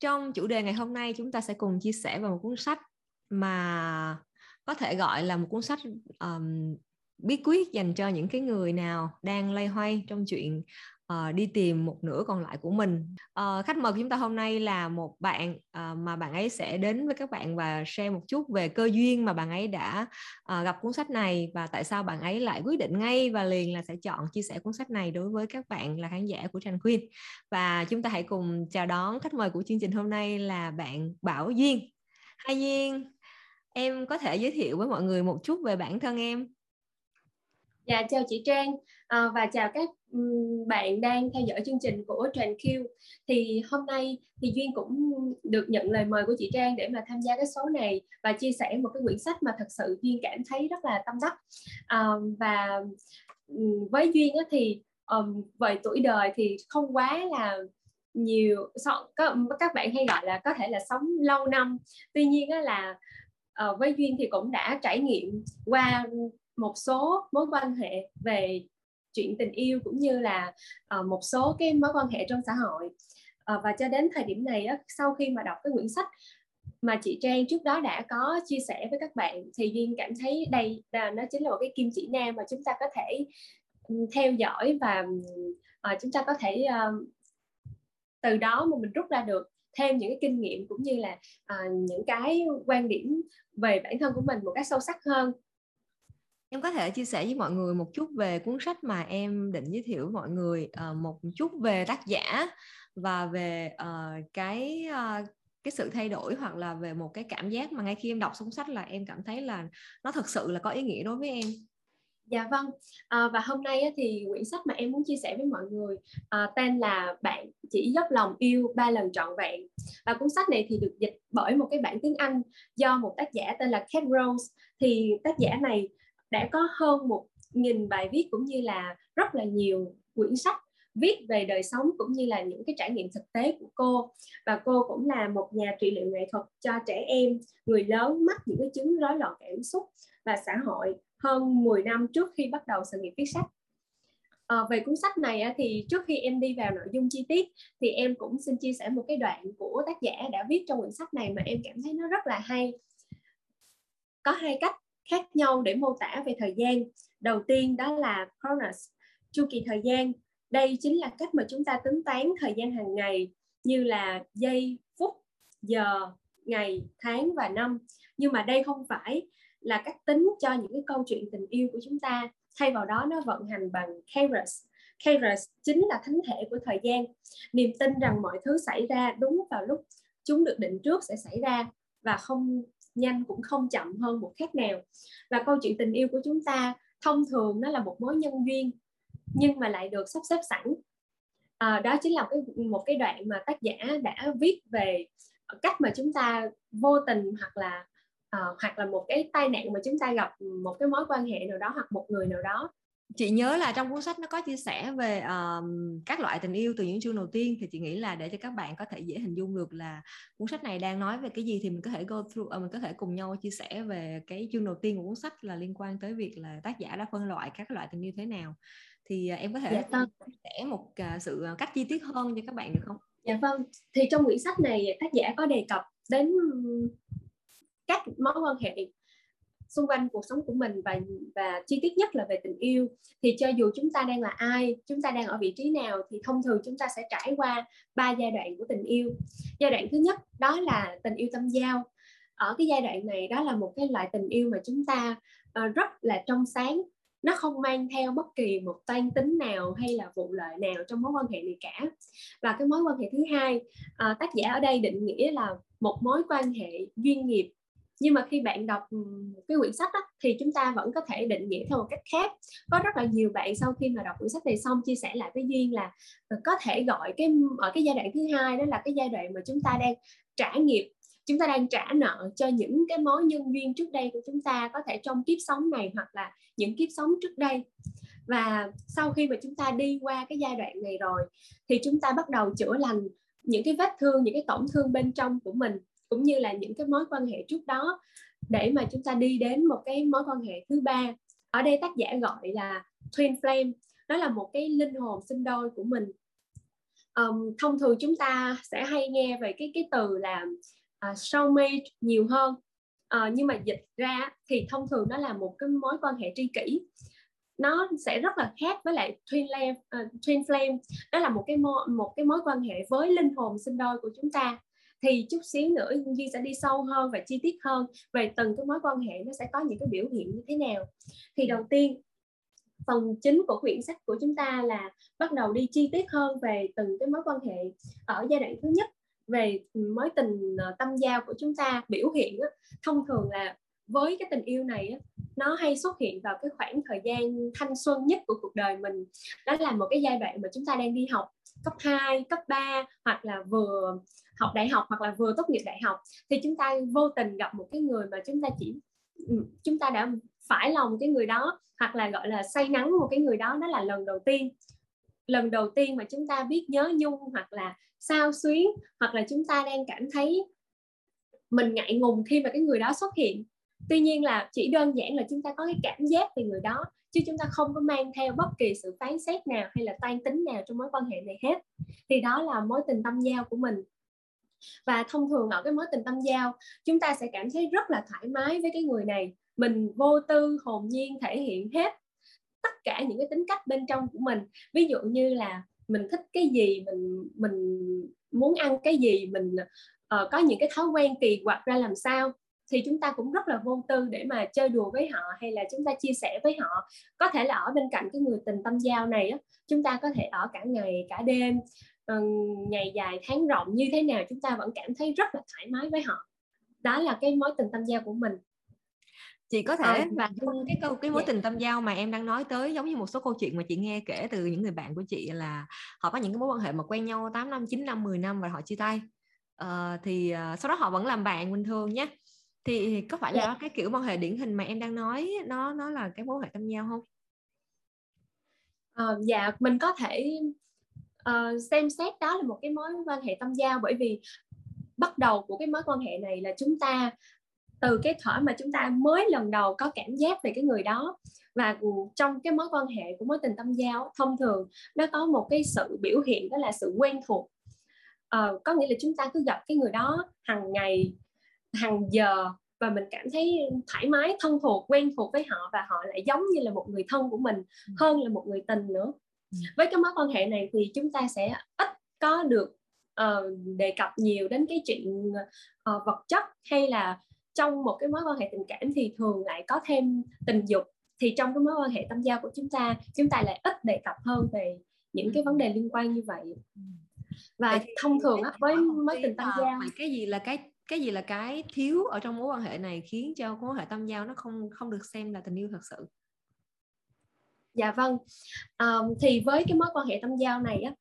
trong chủ đề ngày hôm nay chúng ta sẽ cùng chia sẻ về một cuốn sách mà có thể gọi là một cuốn sách um, bí quyết dành cho những cái người nào đang lay hoay trong chuyện uh, đi tìm một nửa còn lại của mình. Uh, khách mời của chúng ta hôm nay là một bạn uh, mà bạn ấy sẽ đến với các bạn và share một chút về cơ duyên mà bạn ấy đã uh, gặp cuốn sách này và tại sao bạn ấy lại quyết định ngay và liền là sẽ chọn chia sẻ cuốn sách này đối với các bạn là khán giả của Tranh Khuyên và chúng ta hãy cùng chào đón khách mời của chương trình hôm nay là bạn Bảo Duyên. Hai Duyên em có thể giới thiệu với mọi người một chút về bản thân em? Dạ chào chị Trang. À, và chào các bạn đang theo dõi chương trình của Trần Q. Thì hôm nay thì Duyên cũng được nhận lời mời của chị Trang để mà tham gia cái số này và chia sẻ một cái quyển sách mà thật sự Duyên cảm thấy rất là tâm đắc. À, và với Duyên á, thì um, về tuổi đời thì không quá là nhiều có các bạn hay gọi là có thể là sống lâu năm tuy nhiên á là uh, với duyên thì cũng đã trải nghiệm qua một số mối quan hệ về chuyện tình yêu cũng như là uh, một số cái mối quan hệ trong xã hội. Uh, và cho đến thời điểm này á, sau khi mà đọc cái quyển sách mà chị Trang trước đó đã có chia sẻ với các bạn thì duyên cảm thấy đây là nó chính là một cái kim chỉ nam mà chúng ta có thể ừ, theo dõi và uh, chúng ta có thể uh, từ đó mà mình rút ra được thêm những cái kinh nghiệm cũng như là uh, những cái quan điểm về bản thân của mình một cách sâu sắc hơn em có thể chia sẻ với mọi người một chút về cuốn sách mà em định giới thiệu với mọi người uh, một chút về tác giả và về uh, cái uh, cái sự thay đổi hoặc là về một cái cảm giác mà ngay khi em đọc xong sách là em cảm thấy là nó thật sự là có ý nghĩa đối với em Dạ vâng, à, và hôm nay thì quyển sách mà em muốn chia sẻ với mọi người à, tên là Bạn chỉ dốc lòng yêu ba lần trọn vẹn. Và cuốn sách này thì được dịch bởi một cái bản tiếng Anh do một tác giả tên là Kate Rose. Thì tác giả này đã có hơn một nghìn bài viết cũng như là rất là nhiều quyển sách viết về đời sống cũng như là những cái trải nghiệm thực tế của cô. Và cô cũng là một nhà trị liệu nghệ thuật cho trẻ em người lớn mắc những cái chứng rối loạn cảm xúc và xã hội hơn 10 năm trước khi bắt đầu sự nghiệp viết sách. À, về cuốn sách này thì trước khi em đi vào nội dung chi tiết thì em cũng xin chia sẻ một cái đoạn của tác giả đã viết trong quyển sách này mà em cảm thấy nó rất là hay. Có hai cách khác nhau để mô tả về thời gian. Đầu tiên đó là chronos, chu kỳ thời gian. Đây chính là cách mà chúng ta tính toán thời gian hàng ngày, như là giây, phút, giờ, ngày, tháng và năm. Nhưng mà đây không phải là cách tính cho những cái câu chuyện tình yêu của chúng ta. Thay vào đó, nó vận hành bằng kairos. Kairos chính là thánh thể của thời gian. Niềm tin rằng mọi thứ xảy ra đúng vào lúc chúng được định trước sẽ xảy ra và không nhanh cũng không chậm hơn một khác nào. Và câu chuyện tình yêu của chúng ta thông thường nó là một mối nhân duyên nhưng mà lại được sắp xếp sẵn. À, đó chính là cái một cái đoạn mà tác giả đã viết về cách mà chúng ta vô tình hoặc là uh, hoặc là một cái tai nạn mà chúng ta gặp một cái mối quan hệ nào đó hoặc một người nào đó chị nhớ là trong cuốn sách nó có chia sẻ về um, các loại tình yêu từ những chương đầu tiên thì chị nghĩ là để cho các bạn có thể dễ hình dung được là cuốn sách này đang nói về cái gì thì mình có thể go through uh, mình có thể cùng nhau chia sẻ về cái chương đầu tiên của cuốn sách là liên quan tới việc là tác giả đã phân loại các loại tình yêu thế nào thì uh, em có thể dạ, vâng. chia sẻ một uh, sự cách chi tiết hơn cho các bạn được không? Dạ vâng. Thì trong quyển sách này tác giả có đề cập đến các mối quan hệ xung quanh cuộc sống của mình và và chi tiết nhất là về tình yêu. Thì cho dù chúng ta đang là ai chúng ta đang ở vị trí nào thì thông thường chúng ta sẽ trải qua ba giai đoạn của tình yêu. Giai đoạn thứ nhất đó là tình yêu tâm giao. Ở cái giai đoạn này đó là một cái loại tình yêu mà chúng ta uh, rất là trong sáng. Nó không mang theo bất kỳ một toan tính nào hay là vụ lợi nào trong mối quan hệ này cả. Và cái mối quan hệ thứ hai uh, tác giả ở đây định nghĩa là một mối quan hệ duyên nghiệp nhưng mà khi bạn đọc cái quyển sách đó, thì chúng ta vẫn có thể định nghĩa theo một cách khác. Có rất là nhiều bạn sau khi mà đọc quyển sách này xong chia sẻ lại với duyên là ờ, có thể gọi cái ở cái giai đoạn thứ hai đó là cái giai đoạn mà chúng ta đang trả nghiệp chúng ta đang trả nợ cho những cái mối nhân duyên trước đây của chúng ta có thể trong kiếp sống này hoặc là những kiếp sống trước đây. Và sau khi mà chúng ta đi qua cái giai đoạn này rồi thì chúng ta bắt đầu chữa lành những cái vết thương những cái tổn thương bên trong của mình cũng như là những cái mối quan hệ trước đó để mà chúng ta đi đến một cái mối quan hệ thứ ba. Ở đây tác giả gọi là twin flame đó là một cái linh hồn sinh đôi của mình. Um, thông thường chúng ta sẽ hay nghe về cái cái từ là uh, soulmate nhiều hơn. Uh, nhưng mà dịch ra thì thông thường nó là một cái mối quan hệ tri kỷ. Nó sẽ rất là khác với lại twin flame uh, twin flame. Đó là một cái mối một cái mối quan hệ với linh hồn sinh đôi của chúng ta thì chút xíu nữa Duy sẽ đi sâu hơn và chi tiết hơn về từng cái mối quan hệ nó sẽ có những cái biểu hiện như thế nào. Thì đầu tiên phần chính của quyển sách của chúng ta là bắt đầu đi chi tiết hơn về từng cái mối quan hệ ở giai đoạn thứ nhất về mối tình ờ, tâm giao của chúng ta biểu hiện á, thông thường là với cái tình yêu này á, nó hay xuất hiện vào cái khoảng thời gian thanh xuân nhất của cuộc đời mình. Đó là một cái giai đoạn mà chúng ta đang đi học cấp 2, cấp 3 hoặc là vừa học đại học hoặc là vừa tốt nghiệp đại học, thì chúng ta vô tình gặp một cái người mà chúng ta chỉ ừ, chúng ta đã phải lòng cái người đó hoặc là, gọi là, say nắng một cái người đó đó là lần đầu tiên. Lần đầu tiên mà chúng ta biết nhớ nhung hoặc là sao xuyến hoặc là chúng ta đang cảm thấy mình ngại ngùng khi mà cái người đó xuất hiện. Tuy nhiên là chỉ đơn giản là chúng ta có cái cảm giác về người đó, chứ chúng ta không có mang theo bất kỳ sự phán xét nào hay là toan tính nào trong mối quan hệ này hết. Thì đó là mối tình tâm giao của mình và thông thường ở cái mối tình tâm giao chúng ta sẽ cảm thấy rất là thoải mái với cái người này. Mình vô tư hồn nhiên thể hiện hết tất cả những cái tính cách bên trong của mình. Ví dụ như là mình thích cái gì mình mình muốn ăn cái gì mình uh, có những cái thói quen kỳ quặc ra làm sao thì chúng ta cũng rất là vô tư để mà chơi đùa với họ hay là chúng ta chia sẻ với họ. Có thể là ở bên cạnh cái người tình tâm giao này á chúng ta có thể ở cả ngày cả đêm ngày dài tháng rộng như thế nào chúng ta vẫn cảm thấy rất là thoải mái với họ đó là cái mối tình tâm giao của mình chị có thể và cái câu cái mối. Dạ. tình tâm giao mà em đang nói tới giống như một số câu chuyện mà chị nghe kể từ những người bạn của chị là họ có những cái mối quan hệ mà quen nhau 8 năm 9 năm 10 năm và họ chia tay uh, thì uh, sau đó họ vẫn làm bạn bình thường nhé thì có phải là yeah. Dạ. cái kiểu quan hệ điển hình mà em đang nói nó nó là cái mối quan hệ tâm giao không? Uh, dạ mình có thể uh, xem xét đó là một cái mối quan hệ tâm giao bởi vì bắt đầu của cái mối quan hệ này là chúng ta từ cái thỏa mà chúng ta mới lần đầu có cảm giác về cái người đó và trong cái mối quan hệ của mối tình tâm giao thông thường nó có một cái sự biểu hiện đó là sự quen thuộc uh, có nghĩa là chúng ta cứ gặp cái người đó hàng ngày hàng giờ và mình cảm thấy thoải mái thân thuộc quen thuộc với họ và họ lại giống như là một người thân của mình ừ. hơn là một người tình nữa. Với cái mối quan hệ này thì chúng ta sẽ ít có được uh, đề cập nhiều đến cái chuyện uh, vật chất hay là trong một cái mối quan hệ tình cảm thì thường lại có thêm tình dục. Thì trong cái mối quan hệ tâm giao của chúng ta chúng ta lại ít đề cập hơn về những cái vấn đề liên quan như vậy. Ừ. và thông thường á, với mối tình tâm giao cái gì là cái cái gì là cái thiếu ở trong mối quan hệ này khiến cho mối quan hệ tâm giao nó không không được xem là tình yêu thật sự dạ vâng. Um, thì với cái mối quan hệ tâm giao này á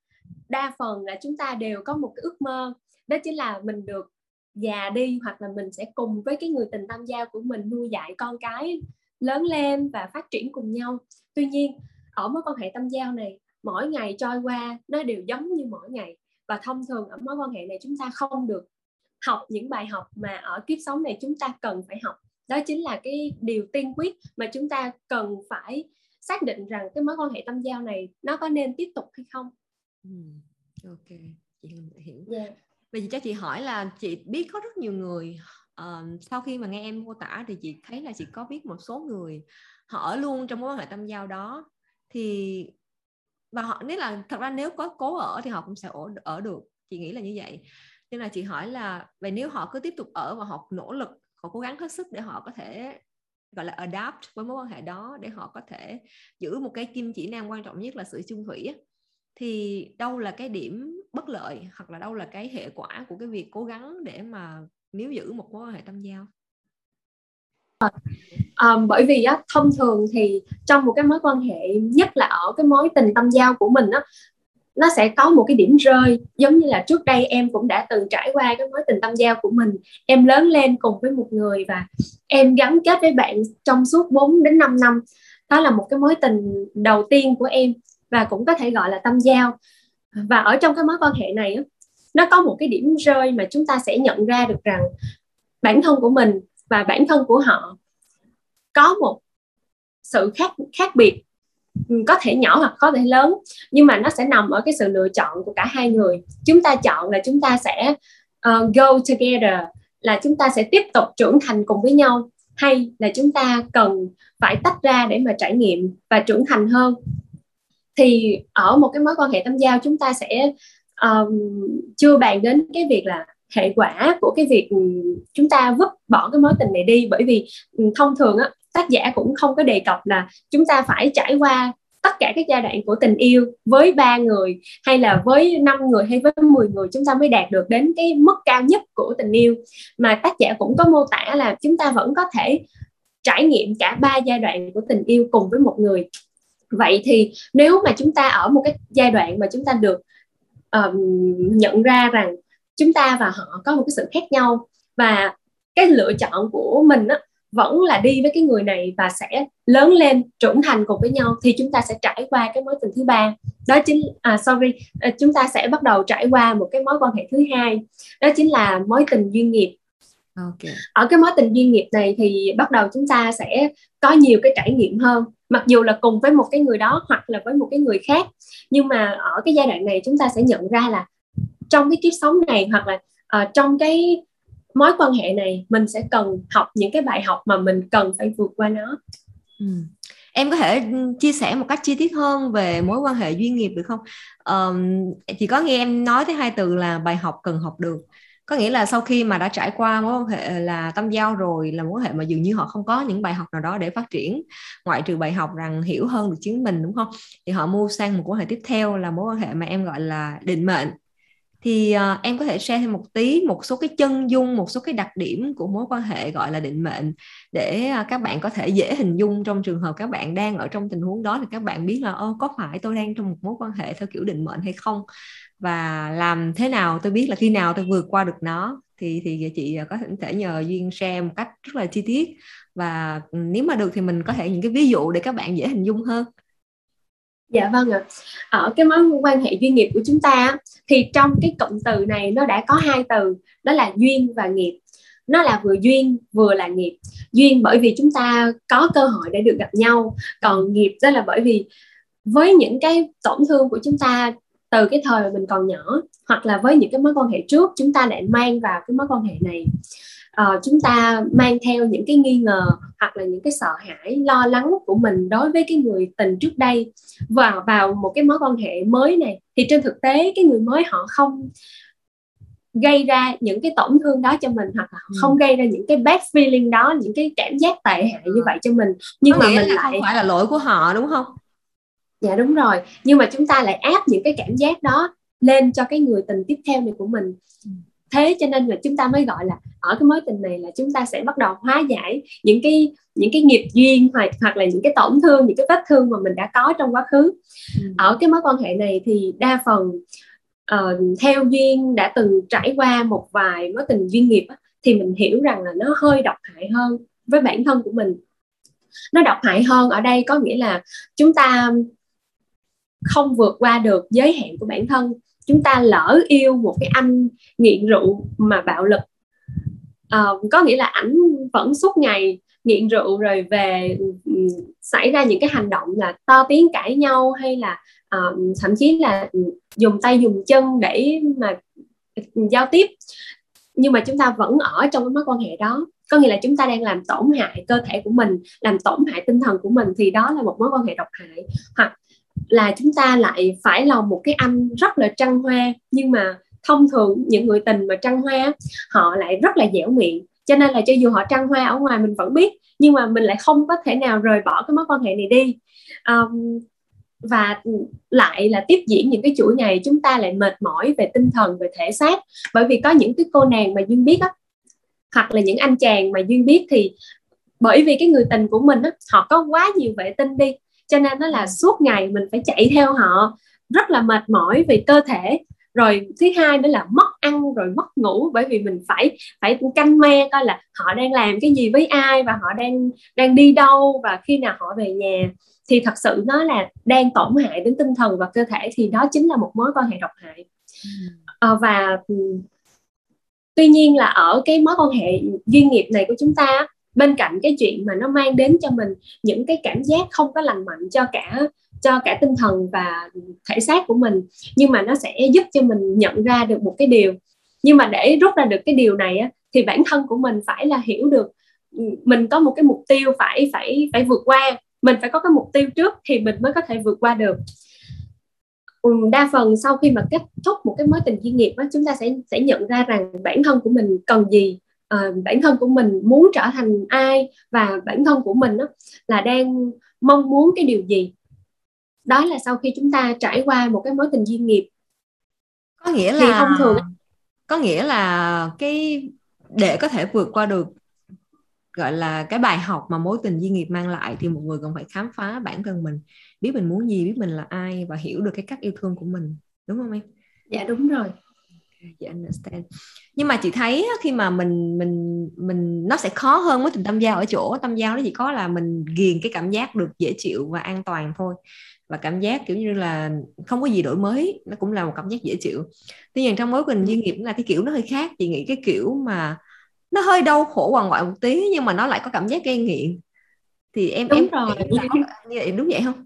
đa phần là chúng ta đều có một cái ước mơ đó chính là mình được già đi hoặc là mình sẽ cùng với cái người tình tam giao của mình nuôi dạy con cái lớn lên và phát triển cùng nhau. Tuy nhiên ở mối quan hệ tâm giao này mỗi ngày trôi qua nó đều giống như mỗi ngày và thông thường ở mối quan hệ này chúng ta không được học những bài học mà ở kiếp sống này chúng ta cần phải học. Đó chính là cái điều tiên quyết mà chúng ta cần phải xác định rằng cái mối quan hệ tâm giao này nó có nên tiếp tục hay không? Ừ, ok chị hiểu. Yeah. Bây giờ cho chị hỏi là chị biết có rất nhiều người uh, sau khi mà nghe em mô tả thì chị thấy là chị có biết một số người họ ở luôn trong mối quan hệ tâm giao đó. Thì và họ nếu là thật ra nếu có cố ở thì họ cũng sẽ ở, ở được chị nghĩ là như vậy. Nên là chị hỏi là vậy nếu họ cứ tiếp tục ở và họ nỗ lực họ cố gắng hết sức để họ có thể gọi là adapt với mối quan hệ đó để họ có thể giữ một cái kim chỉ nam quan trọng nhất là sự chung thủy thì đâu là cái điểm bất lợi hoặc là đâu là cái hệ quả của cái việc cố gắng để mà nếu giữ một mối quan hệ tâm giao? À, bởi vì á thông thường thì trong một cái mối quan hệ nhất là ở cái mối tình tâm giao của mình á nó sẽ có một cái điểm rơi, giống như là trước đây em cũng đã từng trải qua cái mối tình tâm giao của mình. Em lớn lên cùng với một người và em gắn kết với bạn trong suốt 4 đến 5 năm. Đó là một cái mối tình đầu tiên của em và cũng có thể gọi là tâm giao. Và ở trong cái mối quan hệ này nó có một cái điểm rơi mà chúng ta sẽ nhận ra được rằng bản thân của mình và bản thân của họ có một sự khác khác biệt Ừ, có thể nhỏ hoặc có thể lớn nhưng mà nó sẽ nằm ở cái sự lựa chọn của cả hai người. Chúng ta chọn là chúng ta sẽ uh, go together là chúng ta sẽ tiếp tục trưởng thành cùng với nhau hay là chúng ta cần phải tách ra để mà trải nghiệm và trưởng thành hơn. Thì ở một cái mối quan hệ tâm giao chúng ta sẽ um, chưa bàn đến cái việc là hệ quả của cái việc ừ, chúng ta vứt bỏ cái mối tình này đi. Bởi vì ừ, thông thường á tác giả cũng không có đề cập là chúng ta phải trải qua tất cả các giai đoạn của tình yêu với ba người hay là với năm người hay với 10 người chúng ta mới đạt được đến cái mức cao nhất của tình yêu. Mà tác giả cũng có mô tả là chúng ta vẫn có thể trải nghiệm cả ba giai đoạn của tình yêu cùng với một người. Vậy thì nếu mà chúng ta ở một cái giai đoạn mà chúng ta được um, nhận ra rằng chúng ta và họ có một cái sự khác nhau và cái lựa chọn của mình á, vẫn là đi với cái người này và sẽ lớn lên trưởng thành cùng với nhau thì chúng ta sẽ trải qua cái mối tình thứ ba. Đó chính à sorry à, chúng ta sẽ bắt đầu trải qua một cái mối quan hệ thứ hai. Đó chính là mối tình duyên nghiệp. Okay. ở cái mối tình duyên nghiệp này thì bắt đầu chúng ta sẽ có nhiều cái trải nghiệm hơn mặc dù là cùng với một cái người đó hoặc là với một cái người khác. Nhưng mà ở cái giai đoạn này chúng ta sẽ nhận ra là trong cái kiếp sống này hoặc là uh, trong cái mối quan hệ này mình sẽ cần học những cái bài học mà mình cần phải vượt qua nó. Ừ. em có thể ừ, chia sẻ một cách chi tiết hơn về mối quan hệ duyên nghiệp được không? Um, chỉ có nghe em nói tới hai từ là bài học cần học được. Có nghĩa là sau khi mà đã trải qua mối quan hệ là tâm giao rồi là mối quan hệ mà dường như họ không có những bài học nào đó để phát triển ngoại trừ bài học rằng hiểu hơn được chính mình đúng không? Thì họ mua sang một mối quan hệ tiếp theo là mối quan hệ mà em gọi là định mệnh thì uh, em có thể share thêm một tí một số cái chân dung một số cái đặc điểm của mối quan hệ gọi là định mệnh để uh, các bạn có thể dễ hình dung trong trường hợp các bạn đang ở trong tình huống đó thì các bạn biết là ô có phải tôi đang trong một mối quan hệ theo kiểu định mệnh hay không? Và làm thế nào tôi biết là khi nào tôi vượt qua được nó? Thì thì chị có thể nhờ duyên share một cách rất là chi tiết. Và ừ, nếu mà được thì mình có thể những cái ví dụ để các bạn dễ hình dung hơn. Dạ vâng ạ. Ở cái mối quan hệ duyên nghiệp của chúng ta thì trong cái cụm từ này nó đã có hai từ đó là duyên và nghiệp. Nó là vừa duyên vừa là nghiệp. Duyên bởi vì chúng ta có cơ hội để được gặp nhau, còn nghiệp đó là bởi vì với những cái tổn thương của chúng ta từ cái thời mà mình còn nhỏ hoặc là với những cái mối quan hệ trước chúng ta lại mang vào cái mối quan hệ này uh, chúng ta mang theo những cái nghi ngờ hoặc là những cái sợ hãi lo lắng của mình đối với cái người tình trước đây và vào một cái mối quan hệ mới này. Thì trên thực tế cái người mới họ không gây ra những cái tổn thương đó cho mình hoặc là ừ. không gây ra những cái bad feeling đó những cái cảm giác tệ hại như vậy cho mình. Nhưng Có mà mình lại không phải là lỗi của họ đúng không? Dạ đúng rồi. Nhưng mà chúng ta lại áp những cái cảm giác đó lên cho cái người tình tiếp theo này của mình. Ừ thế cho nên là chúng ta mới gọi là ở cái mối tình này là chúng ta sẽ bắt đầu hóa giải những cái những cái nghiệp duyên hoặc hoặc là những cái tổn thương những cái vết thương mà mình đã có trong quá khứ. Ừ. ở cái mối quan hệ này thì đa phần uh, theo duyên đã từng trải qua một vài mối tình duyên nghiệp thì mình hiểu rằng là nó hơi độc hại hơn với bản thân của mình. Nó độc hại hơn ở đây có nghĩa là chúng ta không vượt qua được giới hạn của bản thân chúng ta lỡ yêu một cái anh nghiện rượu mà bạo lực. À, có nghĩa là ảnh vẫn suốt ngày nghiện rượu rồi về um, xảy ra những cái hành động là to tiếng cãi nhau hay là um, thậm chí là dùng tay dùng chân để mà giao tiếp. Nhưng mà chúng ta vẫn ở trong cái mối quan hệ đó. Có nghĩa là chúng ta đang làm tổn hại cơ thể của mình làm tổn hại tinh thần của mình thì đó là một mối quan hệ độc hại. Hoặc là chúng ta lại phải lòng một cái anh rất là trăng hoa. Nhưng mà thông thường những người tình mà trăng hoa họ lại rất là dẻo miệng. Cho nên là cho dù họ trăng hoa ở ngoài mình vẫn biết nhưng mà mình lại không có thể nào rời bỏ cái mối quan hệ này đi. Um, và lại là tiếp diễn những cái chuỗi ngày chúng ta lại mệt mỏi về tinh thần về thể xác. Bởi vì có những cái cô nàng mà duyên biết á hoặc là những anh chàng mà duyên biết thì bởi vì cái người tình của mình á họ có quá nhiều vệ tinh đi cho nên nó là suốt ngày mình phải chạy theo họ rất là mệt mỏi về cơ thể. Rồi thứ hai nữa là mất ăn rồi mất ngủ bởi vì mình phải phải canh me coi là họ đang làm cái gì với ai và họ đang đang đi đâu và khi nào họ về nhà. Thì thật sự nó là đang tổn hại đến tinh thần và cơ thể thì đó chính là một mối quan hệ độc hại. À, và tuy nhiên là ở cái mối quan hệ duyên nghiệp này của chúng ta bên cạnh cái chuyện mà nó mang đến cho mình những cái cảm giác không có lành mạnh cho cả cho cả tinh thần và thể xác của mình nhưng mà nó sẽ giúp cho mình nhận ra được một cái điều. Nhưng mà để rút ra được cái điều này á, thì bản thân của mình phải là hiểu được ừ, mình có một cái mục tiêu phải phải phải vượt qua. Mình phải có cái mục tiêu trước thì mình mới có thể vượt qua được. Ừ, đa phần sau khi mà kết thúc một cái mối tình chuyên nghiệp á, chúng ta sẽ sẽ nhận ra rằng bản thân của mình cần gì uh, bản thân của mình muốn trở thành ai và bản thân của mình á, là đang mong muốn cái điều gì? Đó là sau khi chúng ta trải qua một cái mối tình duyên nghiệp. Có nghĩa là thì thông thường có nghĩa là cái để có thể vượt qua được gọi là cái bài học mà mối tình duyên nghiệp mang lại thì một người cần phải khám phá bản thân mình biết mình muốn gì biết mình là ai và hiểu được cái cách yêu thương của mình. Đúng không em? Dạ đúng rồi dạ understand. Nhưng mà chị thấy khi mà mình mình mình nó sẽ khó hơn mối tình tâm giao ở chỗ tâm giao nó chỉ có là mình ghiền cái cảm giác được dễ chịu và an toàn thôi. Và cảm giác kiểu như là không có gì đổi mới nó cũng là một cảm giác dễ chịu. Tuy nhiên trong mối tình duyên nghiệp là cái kiểu nó hơi khác. Chị nghĩ cái kiểu mà nó hơi đau khổ hoàng ngoại một tí nhưng mà nó lại có cảm giác gây nghiện. Thì em đúng em rồi. như vậy đúng vậy không?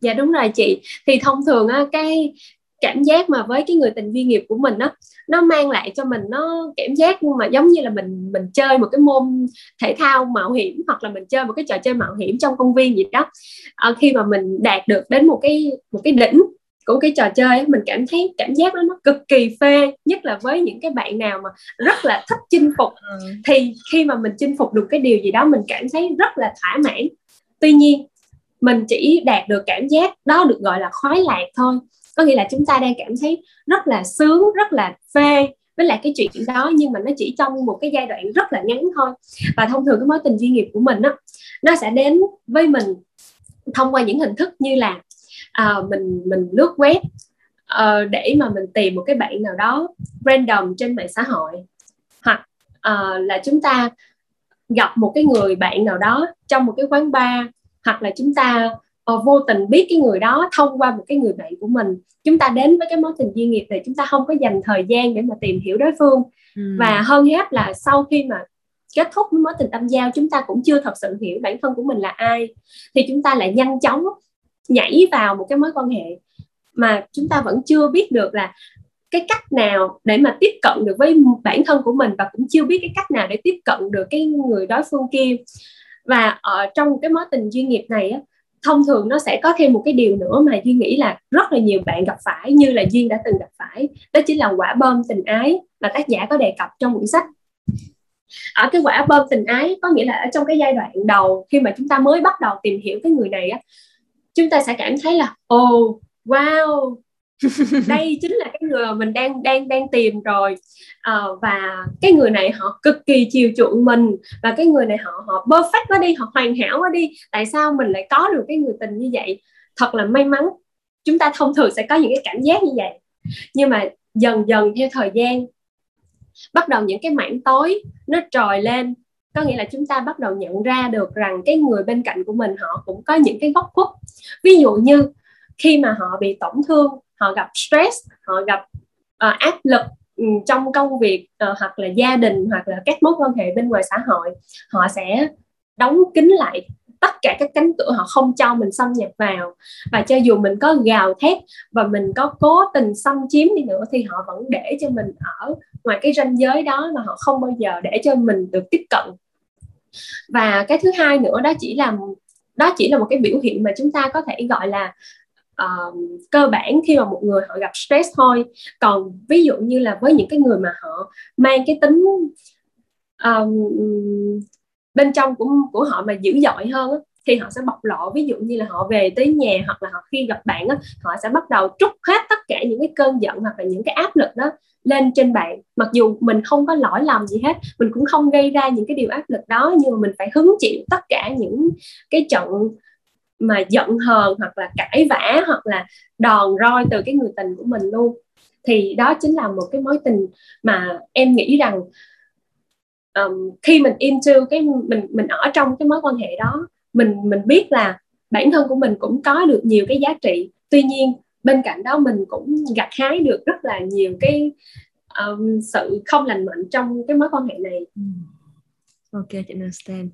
Dạ đúng rồi chị. Thì thông thường á cái cảm giác mà với cái người tình duyên nghiệp của mình á nó mang lại cho mình nó cảm giác nhưng mà giống như là mình mình chơi một cái môn thể thao mạo hiểm hoặc là mình chơi một cái trò chơi mạo hiểm trong công viên gì đó. À, khi mà mình đạt được đến một cái một cái đỉnh của cái trò chơi mình cảm thấy cảm giác đó nó cực kỳ phê nhất là với những cái bạn nào mà rất là thích chinh phục. Ừ. thì khi mà mình chinh phục được cái điều gì đó mình cảm thấy rất là thỏa mãn. Tuy nhiên mình chỉ đạt được cảm giác đó được gọi là khoái lạc thôi có nghĩa là chúng ta đang cảm thấy rất là sướng rất là phê với lại cái chuyện đó nhưng mà nó chỉ trong một cái giai đoạn rất là ngắn thôi. Và thông thường cái mối tình duyên nghiệp của mình á nó sẽ đến với mình thông qua những hình thức như là à, mình mình lướt web uh, để mà mình tìm một cái bạn nào đó random trên mạng xã hội. Hoặc uh, là chúng ta gặp một cái người bạn nào đó trong một cái quán bar hoặc là chúng ta uh, vô tình biết cái người đó thông qua một cái người bạn của mình. Chúng ta đến với cái mối tình duyên nghiệp này chúng ta không có dành thời gian để mà tìm hiểu đối phương. Ừ. và hơn hết là sau khi mà kết thúc với mối tình tâm giao chúng ta cũng chưa thật sự hiểu bản thân của mình là ai. Thì chúng ta lại nhanh chóng nhảy vào một cái mối quan hệ mà chúng ta vẫn chưa biết được là cái cách nào để mà tiếp cận được với bản thân của mình và cũng chưa biết cái cách nào để tiếp cận được cái người đối phương kia. Và ở trong cái mối tình duyên nghiệp này á, thông thường nó sẽ có thêm một cái điều nữa mà duy nghĩ là rất là nhiều bạn gặp phải như là duyên đã từng gặp phải. Đó chính là quả bom tình ái mà tác giả có đề cập trong quyển sách. Ở cái quả bom tình ái có nghĩa là ở trong cái giai đoạn đầu khi mà chúng ta mới bắt đầu tìm hiểu cái người này á chúng ta sẽ cảm thấy là ồ oh, wow đây chính là cái người mà mình đang đang đang tìm rồi. À, và cái người này họ cực kỳ chiều chuộng mình. Và cái người này họ họ perfect quá đi họ hoàn hảo quá đi. Tại sao mình lại có được cái người tình như vậy? Thật là may mắn. Chúng ta thông thường sẽ có những cái cảm giác như vậy. Nhưng mà dần dần theo thời gian bắt đầu những cái mảng tối nó trồi lên. Có nghĩa là chúng ta bắt đầu nhận ra được rằng cái người bên cạnh của mình họ cũng có những cái góc khuất. Ví dụ như khi mà họ bị tổn thương họ gặp stress họ gặp uh, áp lực ừ, trong công việc uh, hoặc là gia đình hoặc là các mối quan hệ bên ngoài xã hội. Họ sẽ đóng kín lại tất cả các cánh cửa họ không cho mình xâm nhập vào. Và cho dù mình có gào thét và mình có cố tình xâm chiếm đi nữa thì họ vẫn để cho mình ở ngoài cái ranh giới đó mà họ không bao giờ để cho mình được tiếp cận. Và cái thứ hai nữa đó chỉ là đó chỉ là một cái biểu hiện mà chúng ta có thể gọi là uh, cơ bản khi mà một người họ gặp stress thôi. Còn ví dụ như là với những cái người mà họ mang cái tính um, bên trong của của họ mà dữ dội hơn thì họ sẽ bộc lộ. Ví dụ như là họ về tới nhà hoặc là họ khi gặp bạn á, họ sẽ bắt đầu trút hết tất cả những cái cơn giận hoặc là những cái áp lực đó lên trên bạn. Mặc dù mình không có lỗi lầm gì hết mình cũng không gây ra những cái điều áp lực đó nhưng mà mình phải hứng chịu tất cả những cái trận mà giận hờn hoặc là cãi vã hoặc là đòn roi từ cái người tình của mình luôn. Thì đó chính là một cái mối tình mà em nghĩ rằng um, khi mình into cái mình mình ở trong cái mối quan hệ đó mình mình biết là bản thân của mình cũng có được nhiều cái giá trị. Tuy nhiên bên cạnh đó mình cũng gặt hái được rất là nhiều cái um, sự không lành mạnh trong cái mối quan hệ này. Ừ. Ok chị understand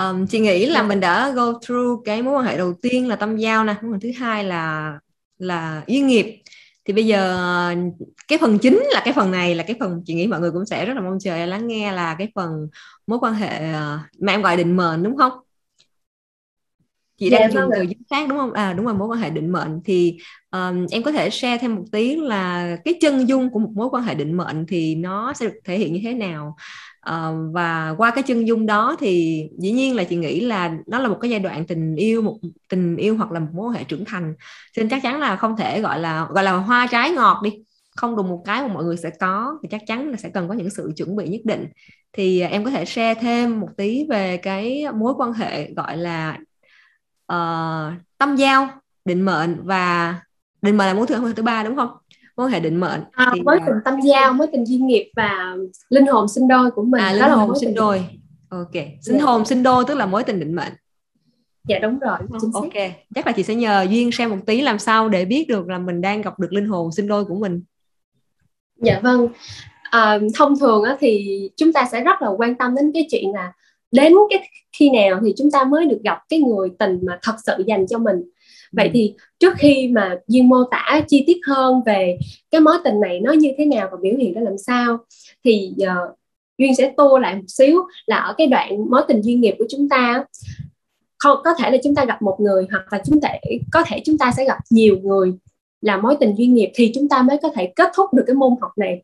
um, chị nghĩ là dạ. mình đã go through cái mối quan hệ đầu tiên là tâm giao nè mối quan hệ thứ hai là là duyên nghiệp. Thì bây giờ cái phần chính là cái phần này là cái phần chị nghĩ mọi người cũng sẽ rất là mong chờ lắng nghe là cái phần mối quan hệ ờ, mà em gọi định mệnh đúng không? Chị đang dạ, dùng từ chính xác đúng không? À đúng rồi mối quan hệ định mệnh. Thì um, em có thể share thêm một tí là cái chân dung của một mối quan hệ định mệnh thì nó sẽ được thể hiện như thế nào Ờ, và qua cái chân dung đó thì dĩ nhiên là chị nghĩ là nó là một cái giai đoạn tình yêu một tình yêu hoặc là một mối quan hệ trưởng thành. Nên chắc chắn là không thể gọi là gọi là hoa trái ngọt đi. Không đùng một cái mà mọi người sẽ có thì chắc chắn là sẽ cần có những sự chuẩn bị nhất định. Thì à, em có thể share thêm một tí về cái mối quan hệ gọi là uh, tâm giao định mệnh và định mệnh là mối thứ thứ ba đúng không? Mối hệ định mệnh à, thì mối tình tâm giao mối tình duyên nghiệp và linh hồn sinh đôi của mình à, linh hồn sinh đôi. Ok. Sinh yeah. hồn sinh đôi tức là mối tình định mệnh. Dạ đúng rồi chính ok. Xác. chắc là chị sẽ nhờ duyên xem một tí làm sao để biết được là mình đang gặp được linh hồn sinh đôi của mình. Dạ vâng. À, thông thường á, thì chúng ta sẽ rất là quan tâm đến cái chuyện là đến cái khi nào thì chúng ta mới được gặp cái người tình mà thật sự dành cho mình vậy ừ. thì trước khi mà duyên mô tả chi tiết hơn về cái mối tình này nó như thế nào và biểu hiện ra làm sao thì uh, duyên sẽ tua lại một xíu là ở cái đoạn mối tình duyên nghiệp của chúng ta không có thể là chúng ta gặp một người hoặc là chúng ta có thể chúng ta sẽ gặp nhiều người là mối tình duyên nghiệp thì chúng ta mới có thể kết thúc được cái môn học này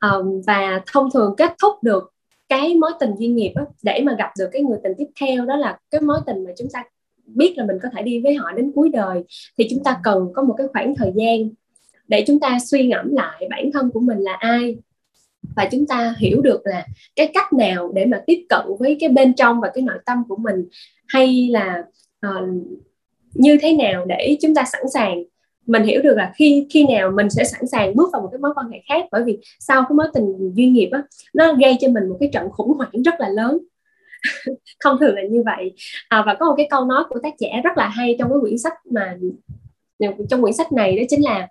um, và thông thường kết thúc được cái mối tình duyên nghiệp đó, để mà gặp được cái người tình tiếp theo đó là cái mối tình mà chúng ta biết là mình có thể đi với họ đến cuối đời thì chúng ta cần có một cái khoảng thời gian để chúng ta suy ngẫm lại bản thân của mình là ai và chúng ta hiểu được là cái cách nào để mà tiếp cận với cái bên trong và cái nội tâm của mình hay là uh, như thế nào để chúng ta sẵn sàng mình hiểu được là khi khi nào mình sẽ sẵn sàng bước vào một cái mối quan hệ khác bởi vì sau cái mối tình duyên nghiệp á nó gây cho mình một cái trận khủng hoảng rất là lớn. Không thường là như vậy. À, và có một cái câu nói của tác giả rất là hay trong cái quyển sách mà trong quyển sách này đó chính là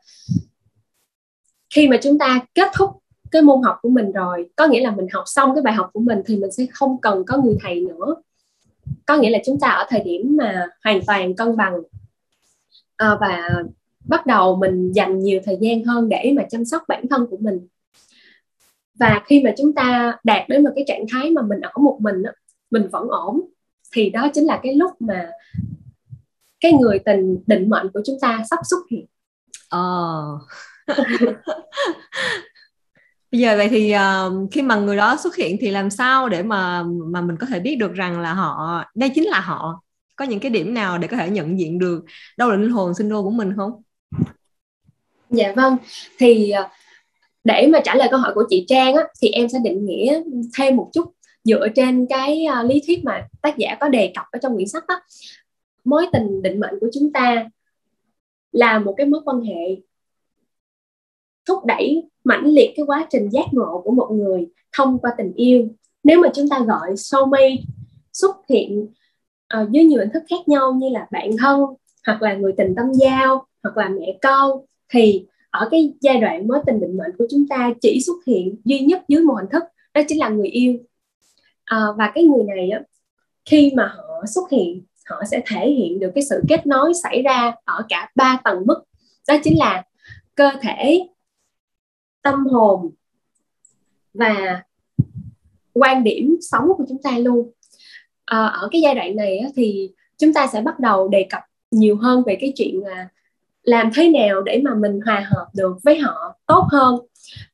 khi mà chúng ta kết thúc cái môn học của mình rồi có nghĩa là mình học xong cái bài học của mình thì mình sẽ không cần có người thầy nữa. Có nghĩa là chúng ta ở thời điểm mà hoàn toàn cân bằng. À, và bắt đầu mình dành nhiều thời gian hơn để mà chăm sóc bản thân của mình. Và khi mà chúng ta đạt đến một cái trạng thái mà mình ở một mình mình vẫn ổn thì đó chính là cái lúc mà cái người tình định mệnh của chúng ta sắp xuất hiện. Ờ. Bây giờ vậy thì uh, khi mà người đó xuất hiện thì làm sao để mà mà mình có thể biết được rằng là họ đây chính là họ. Có những cái điểm nào để có thể nhận diện được đâu là linh hồn sinh đôi của mình không? Dạ vâng. Thì ờ, để mà trả lời câu hỏi của chị Trang á, thì em sẽ định nghĩa thêm một chút dựa trên cái ờ, lý thuyết mà tác giả có đề cập ở trong quyển sách đó mối tình định mệnh của chúng ta là một cái mối quan hệ thúc đẩy mãnh liệt cái quá trình giác ngộ của một người thông qua tình yêu. Nếu mà chúng ta gọi soulmate xuất hiện uh, dưới nhiều hình thức khác nhau như là bạn thân hoặc là người tình tâm giao hoặc là mẹ con thì ở cái giai đoạn mối tình định mệnh của chúng ta chỉ xuất hiện duy nhất dưới một hình thức đó chính là người yêu. À, và cái người này á, khi mà họ xuất hiện họ sẽ thể hiện được cái sự kết nối xảy ra ở cả ba tầng mức đó chính là cơ thể tâm hồn và quan điểm sống của chúng ta luôn. À, ở cái giai đoạn này á, thì chúng ta sẽ bắt đầu đề cập nhiều hơn về cái chuyện là làm thế nào để mà mình hòa hợp được với họ tốt hơn?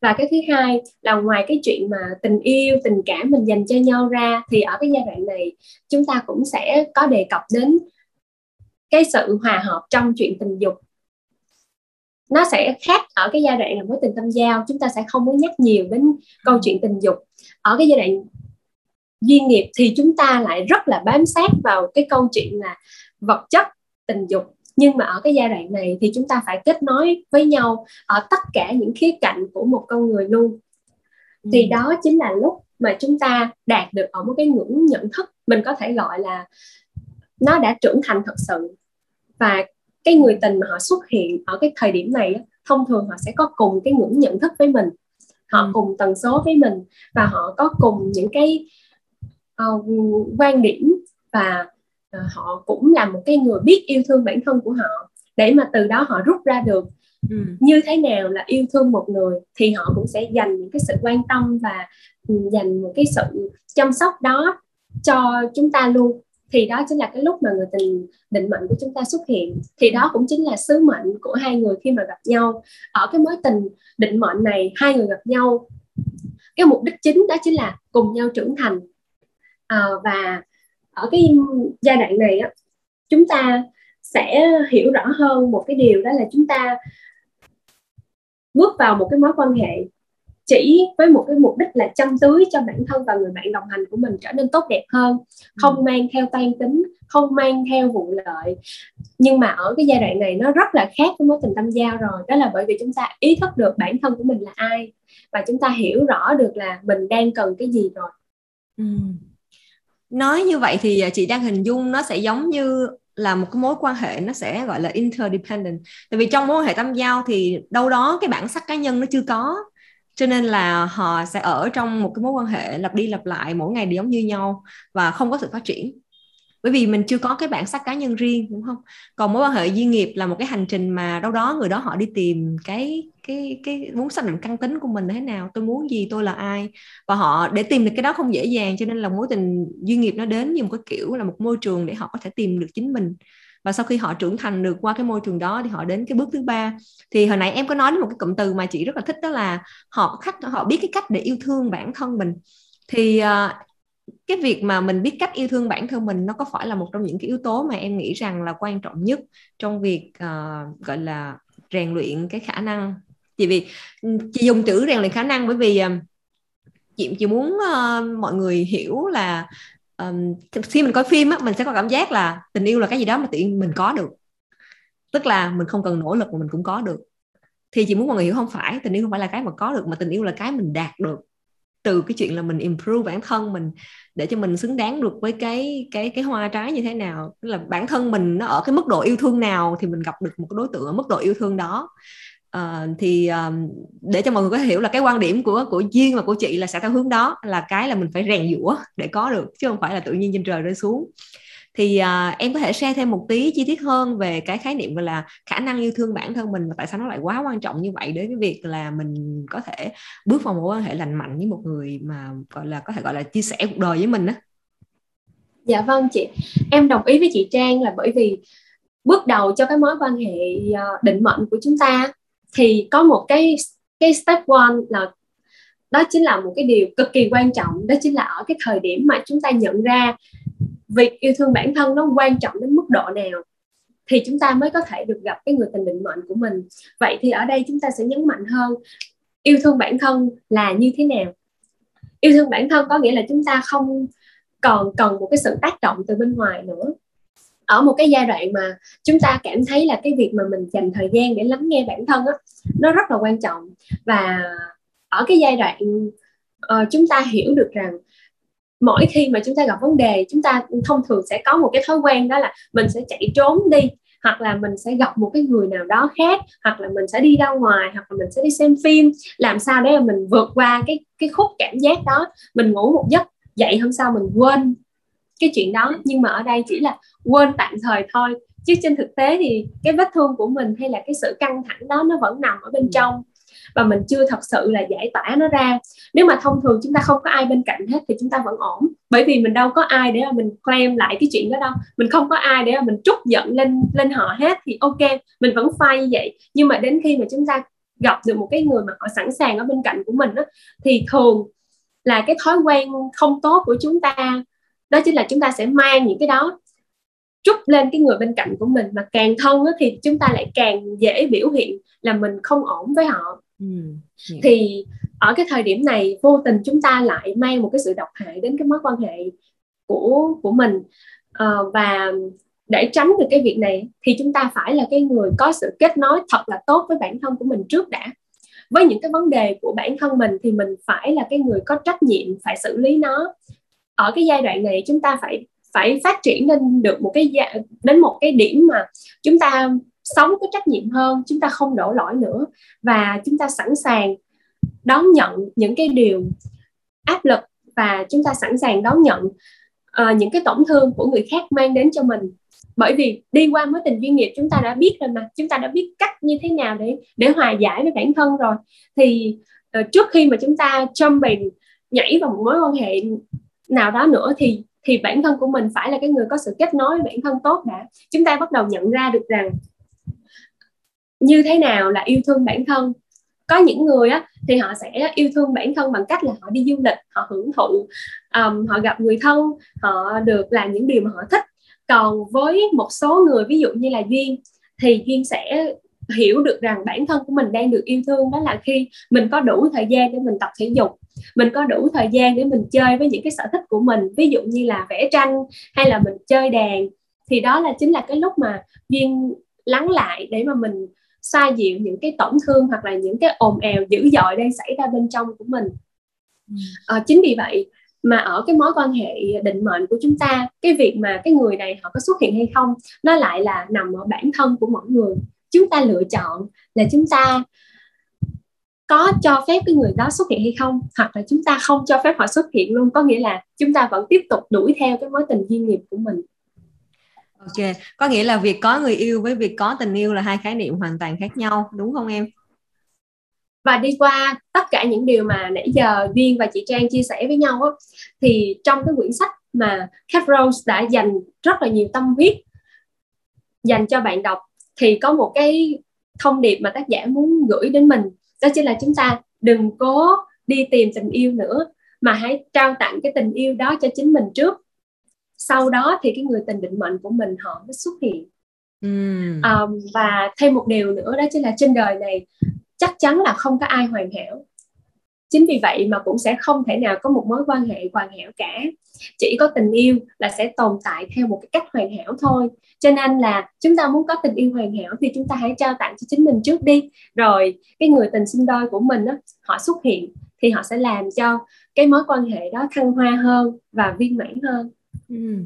Và cái thứ hai là ngoài cái chuyện mà tình yêu, tình cảm mình dành cho nhau ra, thì ở cái giai đoạn này chúng ta cũng sẽ có đề cập đến cái sự hòa hợp trong chuyện tình dục. Nó sẽ khác ở cái giai đoạn là mối tình tâm giao, chúng ta sẽ không có nhắc nhiều đến câu chuyện tình dục. Ở cái giai đoạn duyên nghiệp thì chúng ta lại rất là bám sát vào cái câu chuyện là vật chất tình dục nhưng mà ở cái giai đoạn này thì chúng ta phải kết nối với nhau ở tất cả những khía cạnh của một con người luôn thì ừ. đó chính là lúc mà chúng ta đạt được ở một cái ngưỡng nhận thức mình có thể gọi là nó đã trưởng thành thật sự và cái người tình mà họ xuất hiện ở cái thời điểm này thông thường họ sẽ có cùng cái ngưỡng nhận thức với mình họ ừ. cùng tần số với mình và họ có cùng những cái uh, quan điểm và họ cũng là một cái người biết yêu thương bản thân của họ để mà từ đó họ rút ra được. Ừ. như thế nào là yêu thương một người thì họ cũng sẽ dành những cái sự quan tâm và ừ, dành một cái sự chăm sóc đó cho chúng ta luôn. Thì đó chính là cái lúc mà người tình định mệnh của chúng ta xuất hiện. Thì đó cũng chính là sứ mệnh của hai người khi mà gặp nhau. Ở cái mối tình định mệnh này hai người gặp nhau cái mục đích chính đó chính là cùng nhau trưởng thành. À, và ở cái giai đoạn này á chúng ta sẽ hiểu rõ hơn một cái điều đó là chúng ta bước vào một cái mối quan hệ chỉ với một cái mục đích là chăm tưới cho bản thân và người bạn đồng hành của mình trở nên tốt đẹp hơn không ừ. mang theo toan tính không mang theo vụ lợi nhưng mà ở cái giai đoạn này nó rất là khác với mối tình tâm giao rồi đó là bởi vì chúng ta ý thức được bản thân của mình là ai và chúng ta hiểu rõ được là mình đang cần cái gì rồi ừ nói như vậy thì à, chị đang hình dung nó sẽ giống như là một cái mối quan hệ nó sẽ, gọi là, interdependent. Tại vì trong mối quan hệ tâm giao thì đâu đó cái bản sắc cá nhân nó chưa có. Cho nên là họ sẽ ở trong một cái mối quan hệ lặp đi lặp lại, mỗi ngày đều giống như nhau và không có sự phát triển bởi vì mình chưa có cái bản sắc cá nhân riêng đúng không? Còn mối quan hệ duyên nghiệp là một cái hành trình mà đâu đó người đó họ đi tìm cái cái cái muốn xác định căn tính của mình thế nào tôi muốn gì tôi là ai? Và họ để tìm được cái đó không dễ dàng cho nên là mối tình duyên nghiệp nó đến như một cái kiểu là một môi trường để họ có thể tìm được chính mình. Và sau khi họ trưởng thành được qua cái môi trường đó thì họ đến cái bước thứ ba. Thì hồi nãy em có nói đến một cái cụm từ mà chị rất là thích đó là họ khách họ biết cái cách để yêu thương bản thân mình. Thì uh, cái việc mà mình biết cách yêu thương bản thân mình nó có phải là một trong những cái yếu tố mà em nghĩ rằng là quan trọng nhất trong việc uh, gọi là rèn luyện cái khả năng? Chị vì ừ, chị dùng chữ rèn luyện khả năng bởi vì uh, chị muốn uh, mọi người hiểu là um, khi mình coi phim á mình sẽ có cảm giác là tình yêu là cái gì đó mà tự nhiên mình có được. Tức là mình không cần nỗ lực mà mình cũng có được. Thì chị muốn mọi người hiểu không phải tình yêu không phải là cái mà có được mà tình yêu là cái mình đạt được từ cái chuyện là mình improve bản thân mình để cho mình xứng đáng được với cái cái cái hoa trái như thế nào. Tức là bản thân mình nó ở cái mức độ yêu thương nào thì mình gặp được một cái đối tượng ở mức độ yêu thương đó. À, thì um, để cho mọi người có thể hiểu là cái quan điểm của của duyên và của chị là sẽ theo hướng đó là cái là mình phải rèn giũa để có được chứ không phải là tự nhiên trên trời rơi xuống thì uh, em có thể share thêm một tí chi tiết hơn về cái khái niệm gọi là khả năng yêu thương bản thân mình và tại sao nó lại quá quan trọng như vậy đến cái việc là mình có thể bước vào mối quan hệ lành mạnh với một người mà gọi là có thể gọi là chia sẻ cuộc đời với mình đó dạ vâng chị. Em đồng ý với chị Trang là bởi vì bước đầu cho cái mối quan hệ à, định mệnh của chúng ta thì có một cái cái step one là đó chính là một cái điều cực kỳ quan trọng đó chính là ở cái thời điểm mà chúng ta nhận ra việc yêu thương bản thân nó quan trọng đến mức độ nào thì chúng ta mới có thể được gặp cái người tình định mệnh của mình. Vậy thì ở đây chúng ta sẽ nhấn mạnh hơn yêu thương bản thân là như thế nào? Yêu thương bản thân có nghĩa là chúng ta không còn cần một cái sự tác động từ bên ngoài nữa. Ở một cái giai đoạn mà chúng ta cảm thấy là cái việc mà mình dành thời gian để lắng nghe bản thân á nó rất là quan trọng. Và ở cái giai đoạn uh, chúng ta hiểu được rằng mỗi khi mà chúng ta gặp vấn đề chúng ta thông thường sẽ có một cái thói quen đó là mình sẽ chạy trốn đi hoặc là mình sẽ gặp một cái người nào đó khác hoặc là mình sẽ đi ra ngoài hoặc là mình sẽ đi xem phim. Làm sao để mình vượt qua cái cái khúc cảm giác đó? Mình ngủ một giấc dậy hôm sau mình quên cái chuyện đó. Nhưng mà ở đây chỉ là quên tạm thời thôi. Chứ trên thực tế thì cái vết thương của mình hay là cái sự căng thẳng đó nó vẫn nằm ở bên ừ. trong và mình chưa thật sự là giải tỏa nó ra. Nếu mà thông thường chúng ta không có ai bên cạnh hết thì chúng ta vẫn ổn. Bởi vì mình đâu có ai để mà mình claim lại cái chuyện đó đâu. Mình không có ai để mà mình trút giận lên lên họ hết thì ok mình vẫn phai như vậy. Nhưng mà đến khi mà chúng ta gặp được một cái người mà họ sẵn sàng ở bên cạnh của mình đó, thì thường là cái thói quen không tốt của chúng ta đó chính là chúng ta sẽ mang những cái đó trút lên cái người bên cạnh của mình. Mà càng thân thì chúng ta lại càng dễ biểu hiện là mình không ổn với họ ừ, thì ở cái thời điểm này vô tình chúng ta lại mang một cái sự độc hại đến cái mối quan hệ của của mình. À, và để tránh được cái việc này thì chúng ta phải là cái người có sự kết nối thật là tốt với bản thân của mình trước đã. Với những cái vấn đề của bản thân mình thì mình phải là cái người có trách nhiệm phải xử lý nó. Ở cái giai đoạn này chúng ta phải phải phát triển lên được một cái đến một cái điểm mà chúng ta sống có trách nhiệm hơn chúng ta không đổ lỗi nữa. Và chúng ta sẵn sàng đón nhận những cái điều áp lực và chúng ta sẵn sàng đón nhận uh, những cái tổn thương của người khác mang đến cho mình. Bởi vì đi qua mối tình duyên nghiệp chúng ta đã biết rồi mà. Chúng ta đã biết cách như thế nào để để hòa giải với bản thân rồi. Thì uh, trước khi mà chúng ta jumping nhảy vào một mối quan hệ nào đó nữa thì thì bản thân của mình phải là cái người có sự kết nối với bản thân tốt đã. Chúng ta bắt đầu nhận ra được rằng như thế nào là yêu thương bản thân. Có những người á thì họ sẽ yêu thương bản thân bằng cách là họ đi du lịch họ hưởng thụ um, họ gặp người thân họ được làm những điều mà họ thích. Còn với một số người ví dụ như là duyên thì duyên sẽ hiểu được rằng bản thân của mình đang được yêu thương đó là khi mình có đủ thời gian để mình tập thể dục mình có đủ thời gian để mình chơi với những cái sở thích của mình ví dụ như là vẽ tranh hay là mình chơi đàn thì đó là chính là cái lúc mà duyên lắng lại để mà mình xoa dịu những cái tổn thương hoặc là những cái ồn ào dữ dội đang xảy ra bên trong của mình. À, chính vì vậy mà ở cái mối quan hệ định mệnh của chúng ta cái việc mà cái người này họ có xuất hiện hay không nó lại là nằm ở bản thân của mỗi người. Chúng ta lựa chọn là chúng ta có cho phép cái người đó xuất hiện hay không hoặc là chúng ta không cho phép họ xuất hiện luôn. Có nghĩa là chúng ta vẫn tiếp tục đuổi theo cái mối tình duyên nghiệp của mình ok có nghĩa là việc có người yêu với việc có tình yêu là hai khái niệm hoàn toàn khác nhau đúng không em? Và đi qua tất cả những điều mà nãy giờ duyên và chị trang chia sẻ với nhau á, thì trong cái quyển sách mà Cat Rose đã dành rất là nhiều tâm huyết dành cho bạn đọc thì có một cái thông điệp mà tác giả muốn gửi đến mình đó chính là chúng ta đừng cố đi tìm tình yêu nữa mà hãy trao tặng cái tình yêu đó cho chính mình trước sau đó thì cái người tình định mệnh của mình họ mới xuất hiện. Mm. um, và thêm một điều nữa đó chính là trên đời này chắc chắn là không có ai hoàn hảo. Chính vì vậy mà cũng sẽ không thể nào có một mối quan hệ hoàn hảo cả. Chỉ có tình yêu là sẽ tồn tại theo một cái cách hoàn hảo thôi. Cho nên là chúng ta muốn có tình yêu hoàn hảo thì chúng ta hãy trao tặng cho chính mình trước đi. Rồi cái người tình sinh đôi của mình đó, họ xuất hiện thì họ sẽ làm cho cái mối quan hệ đó thăng hoa hơn và viên mãn hơn ừ.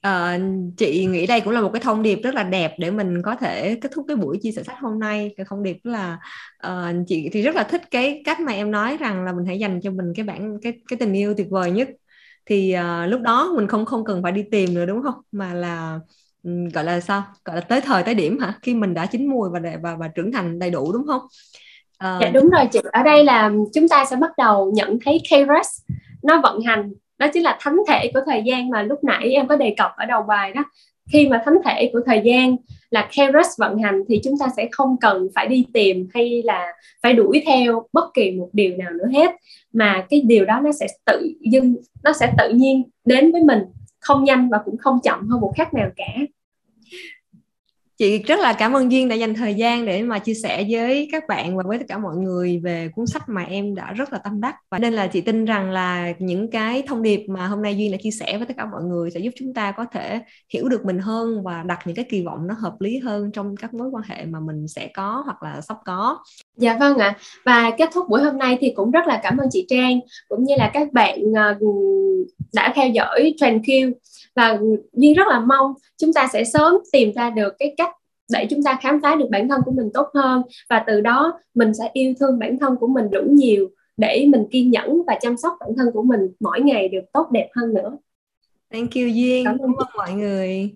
À, chị nghĩ đây cũng là một cái thông điệp rất là đẹp để mình có thể kết thúc cái buổi chia sẻ sách hôm nay. Cái thông điệp là uh, chị thì rất là thích cái cách mà em nói rằng là mình hãy dành cho mình cái bản cái cái tình yêu tuyệt vời nhất. Thì uh, lúc đó mình không không cần phải đi tìm nữa đúng không? Mà là um, gọi là sao? Gọi là tới thời tới điểm hả? Khi mình đã chín mùi và và và trưởng thành đầy đủ đúng không? Uh, dạ đúng rồi chị. Ở đây là chúng ta sẽ bắt đầu nhận thấy Kairos. Nó vận hành đó chính là thánh thể của thời gian mà lúc nãy em có đề cập ở đầu bài đó. Khi mà thánh thể của thời gian là Keras vận hành thì chúng ta sẽ không cần phải đi tìm hay là phải đuổi theo bất kỳ một điều nào nữa hết. Mà cái điều đó nó sẽ tự dưng, nó sẽ tự nhiên đến với mình, không nhanh và cũng không chậm hơn một khác nào cả chị rất là cảm ơn duyên đã dành thời gian để mà chia sẻ với các bạn và với tất cả mọi người về cuốn sách mà em đã rất là tâm đắc. Và nên là chị tin rằng là những cái thông điệp mà hôm nay duyên đã chia sẻ với tất cả mọi người sẽ giúp chúng ta có thể hiểu được mình hơn và đặt những cái kỳ vọng nó hợp lý hơn trong các mối quan hệ mà mình sẽ có hoặc là sắp có. Dạ vâng ạ. Và kết thúc buổi hôm nay thì cũng rất là cảm ơn chị Trang, cũng như là các bạn ờ, đã theo dõi Trend Q và duyên rất là mong chúng ta sẽ sớm tìm ra được cái cách để chúng ta khám phá được bản thân của mình tốt hơn và từ đó mình sẽ yêu thương bản thân của mình đủ nhiều để mình kiên nhẫn và chăm sóc bản thân của mình mỗi ngày được tốt đẹp hơn nữa. Thank you Duyên. Cảm ơn mọi người.